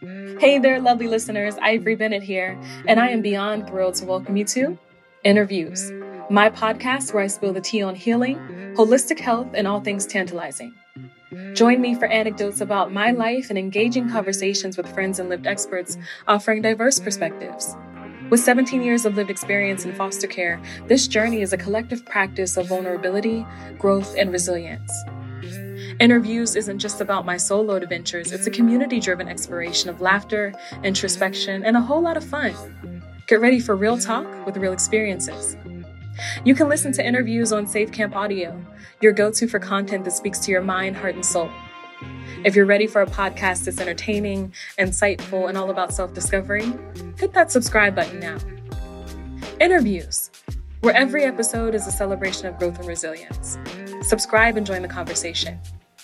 Hey there, lovely listeners. Ivory Bennett here, and I am beyond thrilled to welcome you to InnerViews, my podcast where I spill the tea on healing, holistic health, and all things tantalizing. Join me for anecdotes about my life and engaging conversations with friends and lived experts offering diverse perspectives. With 17 years of lived experience in foster care, this journey is a collective practice of vulnerability, growth, and resilience. InnerViews isn't just about my solo adventures, it's a community driven exploration of laughter, introspection, and a whole lot of fun. Get ready for real talk with real experiences. You can listen to InnerViews on Safe Camp Audio, your go to for content that speaks to your mind, heart, and soul. If you're ready for a podcast that's entertaining, insightful, and all about self discovery, hit that subscribe button now. InnerViews, where every episode is a celebration of growth and resilience. Subscribe and join the conversation.